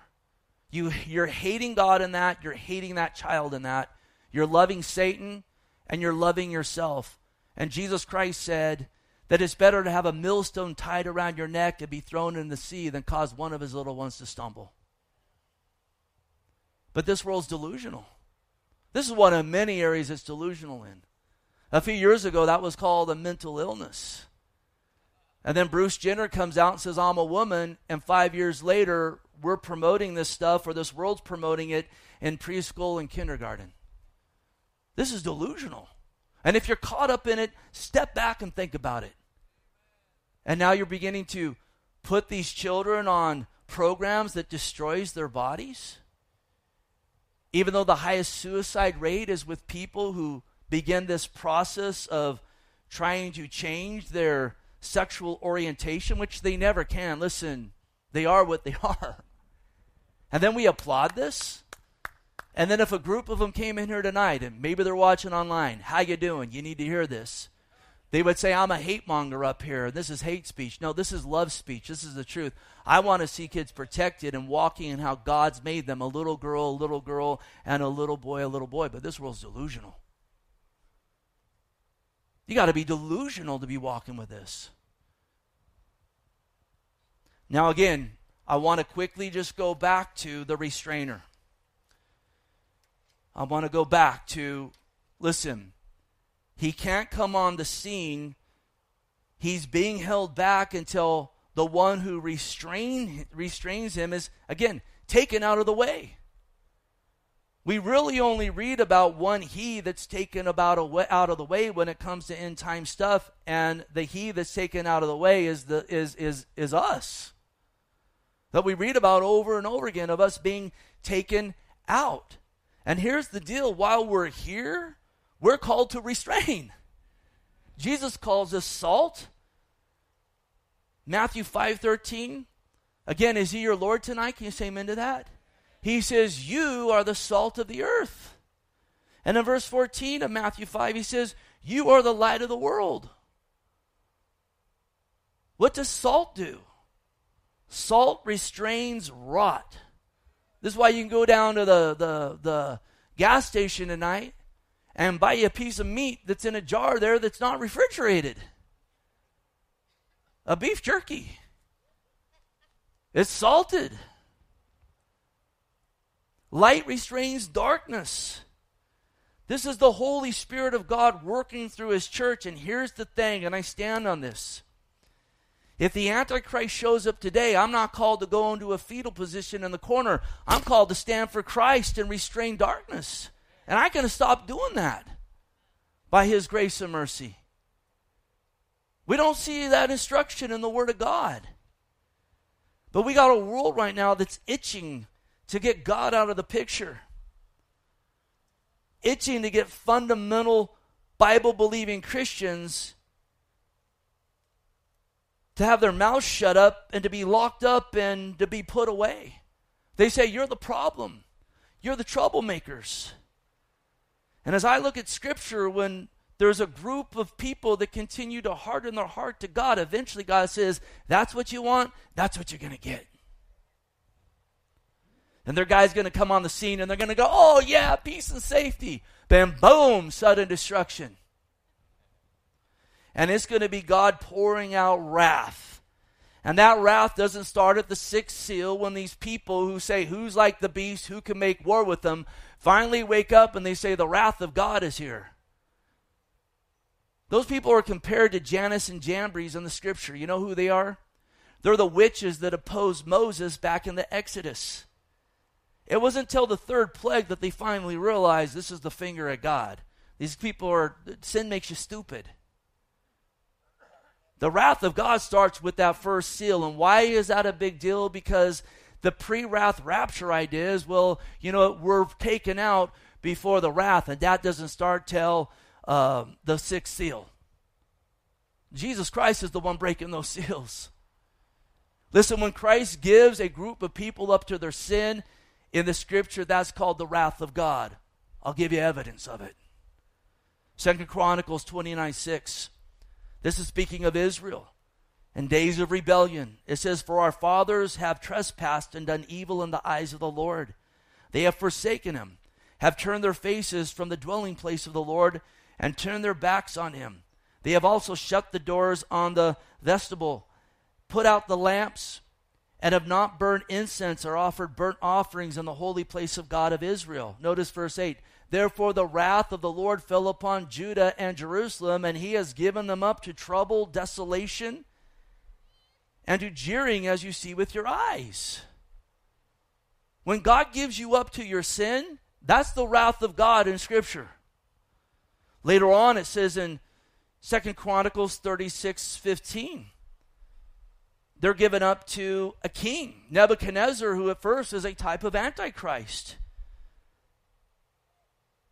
You, you're hating God in that. You're hating that child in that. You're loving Satan and you're loving yourself. And Jesus Christ said that it's better to have a millstone tied around your neck and be thrown in the sea than cause one of his little ones to stumble. But this world's delusional. This is one of many areas it's delusional in. A few years ago, that was called a mental illness. And then Bruce Jenner comes out and says, I'm a woman. And five years later, we're promoting this stuff, or this world's promoting it in preschool and kindergarten. This is delusional. And if you're caught up in it, step back and think about it. And now you're beginning to put these children on programs that destroys their bodies. Even though the highest suicide rate is with people who begin this process of trying to change their sexual orientation, which they never can. Listen, they are what they are. And then we applaud this? And then if a group of them came in here tonight and maybe they're watching online, how you doing? You need to hear this. They would say, I'm a hate monger up here. This is hate speech. No, this is love speech. This is the truth. I want to see kids protected and walking in how God's made them a little girl, a little girl, and a little boy, a little boy. But this world's delusional. You got to be delusional to be walking with this. Now, again, I want to quickly just go back to the restrainer. I want to go back to listen, he can't come on the scene. He's being held back until the one who restrain, restrains him is, again, taken out of the way. We really only read about one he that's taken about out of the way when it comes to end time stuff, and the he that's taken out of the way is the is is is us. That we read about over and over again of us being taken out. And here's the deal: while we're here, we're called to restrain. Jesus calls us salt. Matthew 5:13. Again, is he your Lord tonight? Can you say amen to that? He says, You are the salt of the earth. And in verse 14 of Matthew 5, he says, You are the light of the world. What does salt do? Salt restrains rot. This is why you can go down to the, the, the gas station tonight and buy a piece of meat that's in a jar there that's not refrigerated. A beef jerky. It's salted. Light restrains darkness. This is the Holy Spirit of God working through His church. And here's the thing, and I stand on this. If the Antichrist shows up today, I'm not called to go into a fetal position in the corner. I'm called to stand for Christ and restrain darkness. And I can stop doing that by His grace and mercy. We don't see that instruction in the Word of God. But we got a world right now that's itching to get God out of the picture, itching to get fundamental Bible believing Christians to have their mouths shut up and to be locked up and to be put away. They say, You're the problem. You're the troublemakers. And as I look at Scripture, when there's a group of people that continue to harden their heart to God, eventually God says, That's what you want, that's what you're going to get. And their guy's going to come on the scene and they're going to go, oh, yeah, peace and safety. Then, boom, sudden destruction. And it's going to be God pouring out wrath. And that wrath doesn't start at the sixth seal when these people who say, Who's like the beast? Who can make war with them? finally wake up and they say, The wrath of God is here. Those people are compared to Jannes and Jambres in the scripture. You know who they are? They're the witches that opposed Moses back in the Exodus. It wasn't until the third plague that they finally realized this is the finger of God. These people are, sin makes you stupid. The wrath of God starts with that first seal. And why is that a big deal? Because the pre wrath rapture idea is well, you know, we're taken out before the wrath, and that doesn't start till uh, the sixth seal. Jesus Christ is the one breaking those seals. Listen, when Christ gives a group of people up to their sin, in the scripture, that's called the wrath of God. I'll give you evidence of it. Second Chronicles 29 6. This is speaking of Israel in days of rebellion. It says, For our fathers have trespassed and done evil in the eyes of the Lord. They have forsaken him, have turned their faces from the dwelling place of the Lord, and turned their backs on him. They have also shut the doors on the vestibule, put out the lamps, and have not burned incense or offered burnt offerings in the holy place of God of Israel. Notice verse 8. Therefore, the wrath of the Lord fell upon Judah and Jerusalem, and he has given them up to trouble, desolation, and to jeering, as you see with your eyes. When God gives you up to your sin, that's the wrath of God in Scripture. Later on, it says in Second Chronicles 36 15 they're given up to a king, Nebuchadnezzar, who at first is a type of Antichrist.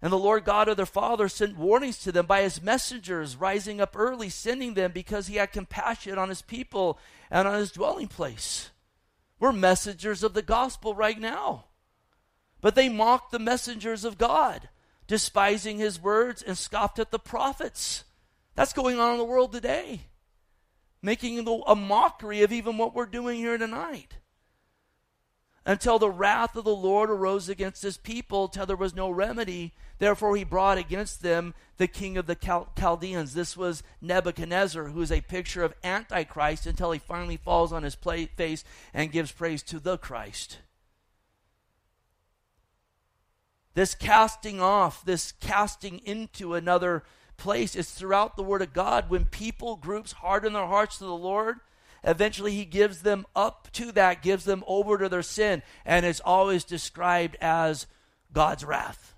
And the Lord God of their father sent warnings to them by his messengers, rising up early, sending them because he had compassion on his people and on his dwelling place. We're messengers of the gospel right now. But they mocked the messengers of God, despising his words and scoffed at the prophets. That's going on in the world today, making a mockery of even what we're doing here tonight until the wrath of the Lord arose against his people, till there was no remedy. Therefore, he brought against them the king of the Chaldeans. This was Nebuchadnezzar, who is a picture of Antichrist until he finally falls on his face and gives praise to the Christ. This casting off, this casting into another place is throughout the Word of God. When people, groups harden their hearts to the Lord, Eventually, he gives them up to that, gives them over to their sin, and it's always described as God's wrath.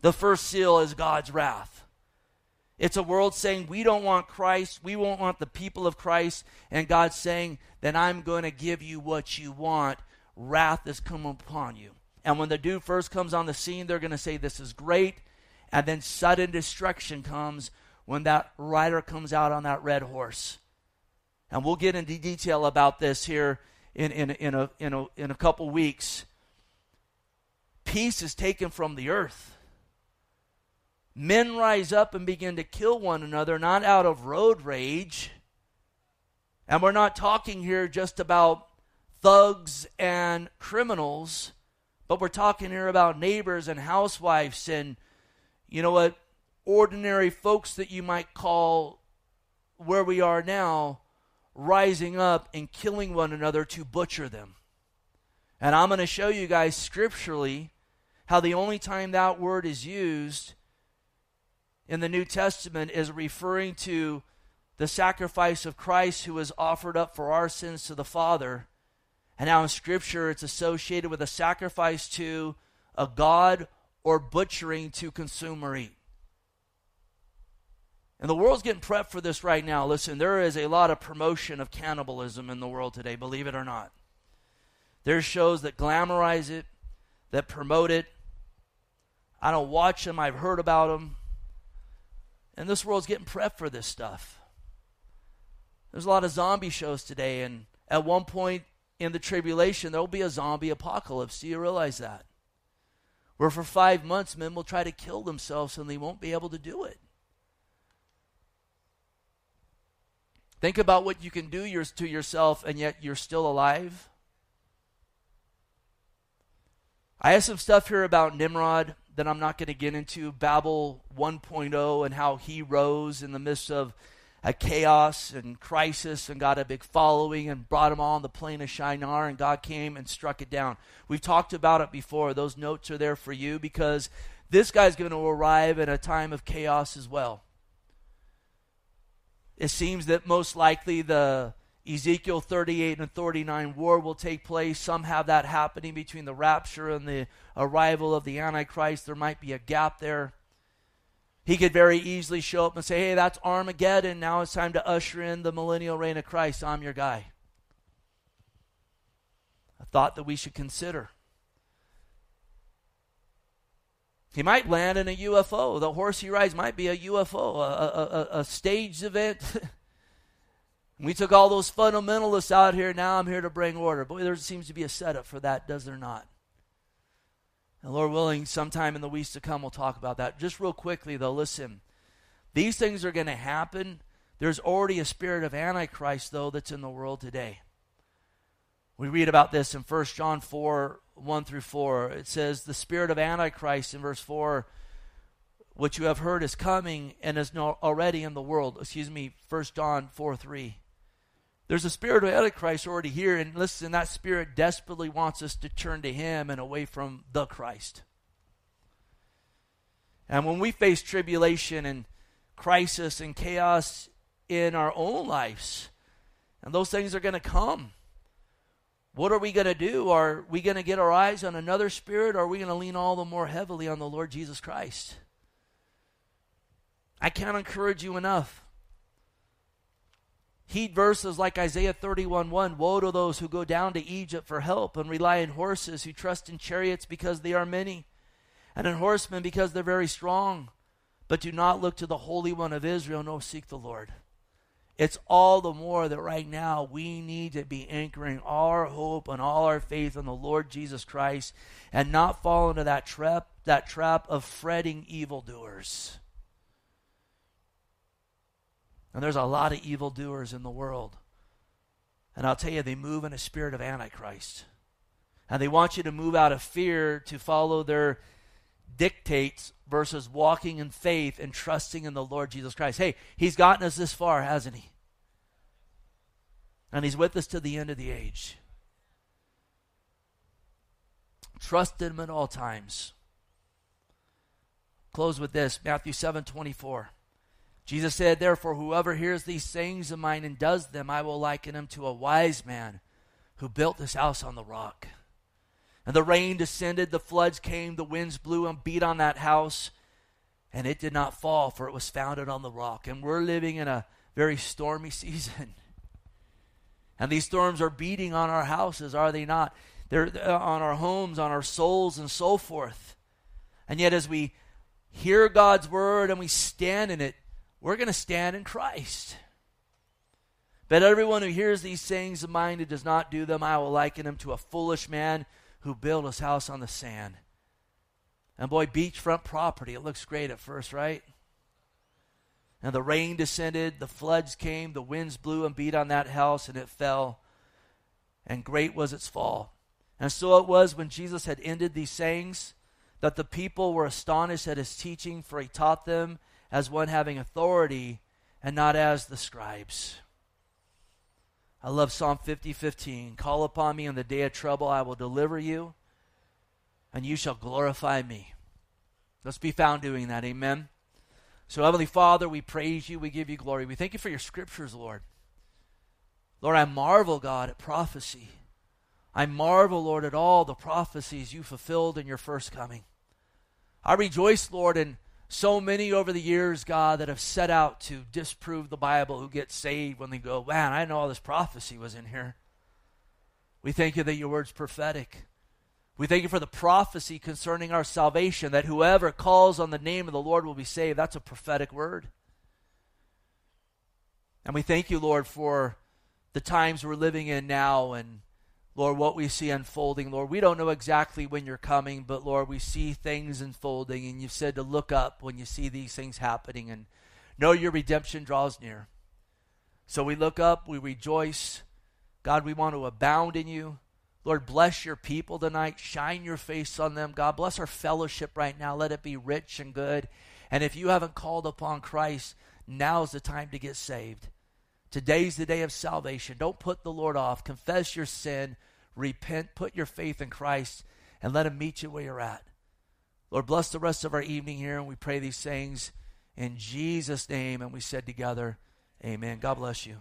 The first seal is God's wrath. It's a world saying, We don't want Christ. We won't want the people of Christ. And God's saying, Then I'm going to give you what you want. Wrath is coming upon you. And when the dude first comes on the scene, they're going to say, This is great. And then sudden destruction comes when that rider comes out on that red horse. And we'll get into detail about this here in, in, in, a, in, a, in a couple weeks. Peace is taken from the earth. Men rise up and begin to kill one another, not out of road rage. And we're not talking here just about thugs and criminals, but we're talking here about neighbors and housewives and, you know what, ordinary folks that you might call where we are now rising up and killing one another to butcher them. And I'm going to show you guys scripturally how the only time that word is used in the New Testament is referring to the sacrifice of Christ who was offered up for our sins to the Father. And now in Scripture, it's associated with a sacrifice to a God or butchering to consume or eat. And the world's getting prepped for this right now. Listen, there is a lot of promotion of cannibalism in the world today, believe it or not. There's shows that glamorize it, that promote it. I don't watch them, I've heard about them. And this world's getting prepped for this stuff. There's a lot of zombie shows today, and at one point in the tribulation, there'll be a zombie apocalypse. Do you realize that? Where for five months, men will try to kill themselves and they won't be able to do it. Think about what you can do to yourself and yet you're still alive. I have some stuff here about Nimrod that I'm not going to get into. Babel 1.0 and how he rose in the midst of a chaos and crisis and got a big following and brought them all on the plain of Shinar and God came and struck it down. We've talked about it before. Those notes are there for you because this guy's going to arrive in a time of chaos as well. It seems that most likely the Ezekiel 38 and 39 war will take place. Some have that happening between the rapture and the arrival of the Antichrist. There might be a gap there. He could very easily show up and say, Hey, that's Armageddon. Now it's time to usher in the millennial reign of Christ. I'm your guy. A thought that we should consider. He might land in a UFO. The horse he rides might be a UFO, a, a, a, staged event. we took all those fundamentalists out here. Now I'm here to bring order. Boy, there seems to be a setup for that, does there not? And Lord willing, sometime in the weeks to come, we'll talk about that. Just real quickly, though, listen. These things are going to happen. There's already a spirit of Antichrist, though, that's in the world today. We read about this in 1 John 4 1 through 4. It says, The spirit of Antichrist in verse 4, which you have heard is coming and is already in the world. Excuse me, 1 John 4 3. There's a spirit of Antichrist already here, and listen, that spirit desperately wants us to turn to Him and away from the Christ. And when we face tribulation and crisis and chaos in our own lives, and those things are going to come. What are we going to do? Are we going to get our eyes on another spirit or are we going to lean all the more heavily on the Lord Jesus Christ? I can't encourage you enough. Heed verses like Isaiah 31 1 Woe to those who go down to Egypt for help and rely on horses, who trust in chariots because they are many, and in horsemen because they're very strong, but do not look to the Holy One of Israel, nor seek the Lord. it's all the more that right now we need to be anchoring our hope and all our faith in the Lord Jesus Christ and not fall into that trap that trap of fretting evildoers. And there's a lot of evildoers in the world. And I'll tell you, they move in a spirit of Antichrist. And they want you to move out of fear to follow their dictates versus walking in faith and trusting in the Lord Jesus Christ. Hey, He's gotten us this far, hasn't He? And He's with us to the end of the age. Trust Him at all times. Close with this Matthew 7 24. Jesus said, Therefore, whoever hears these sayings of mine and does them, I will liken him to a wise man who built his house on the rock. And the rain descended, the floods came, the winds blew and beat on that house, and it did not fall, for it was founded on the rock. And we're living in a very stormy season. And these storms are beating on our houses, are they not? They're uh, on our homes, on our souls, and so forth. And yet, as we hear God's word and we stand in it, we're going to stand in Christ. But everyone who hears these sayings of mine and does not do them, I will liken him to a foolish man who built his house on the sand. And boy, beachfront property, it looks great at first, right? And the rain descended, the floods came, the winds blew and beat on that house, and it fell. And great was its fall. And so it was when Jesus had ended these sayings that the people were astonished at his teaching, for he taught them as one having authority and not as the scribes. I love Psalm 50 15. Call upon me in the day of trouble, I will deliver you, and you shall glorify me. Let's be found doing that. Amen. So, Heavenly Father, we praise you. We give you glory. We thank you for your scriptures, Lord. Lord, I marvel, God, at prophecy. I marvel, Lord, at all the prophecies you fulfilled in your first coming. I rejoice, Lord, in so many over the years, God, that have set out to disprove the Bible who get saved when they go, man, I know all this prophecy was in here. We thank you that your word's prophetic. We thank you for the prophecy concerning our salvation, that whoever calls on the name of the Lord will be saved. That's a prophetic word. And we thank you, Lord, for the times we're living in now and Lord, what we see unfolding, Lord. We don't know exactly when you're coming, but Lord, we see things unfolding, and you've said to look up when you see these things happening and know your redemption draws near. So we look up, we rejoice. God, we want to abound in you. Lord, bless your people tonight. Shine your face on them. God, bless our fellowship right now. Let it be rich and good. And if you haven't called upon Christ, now's the time to get saved. Today's the day of salvation. Don't put the Lord off. Confess your sin repent, put your faith in Christ, and let Him meet you where you're at. Lord, bless the rest of our evening here, and we pray these things in Jesus' name. And we said together, Amen. God bless you.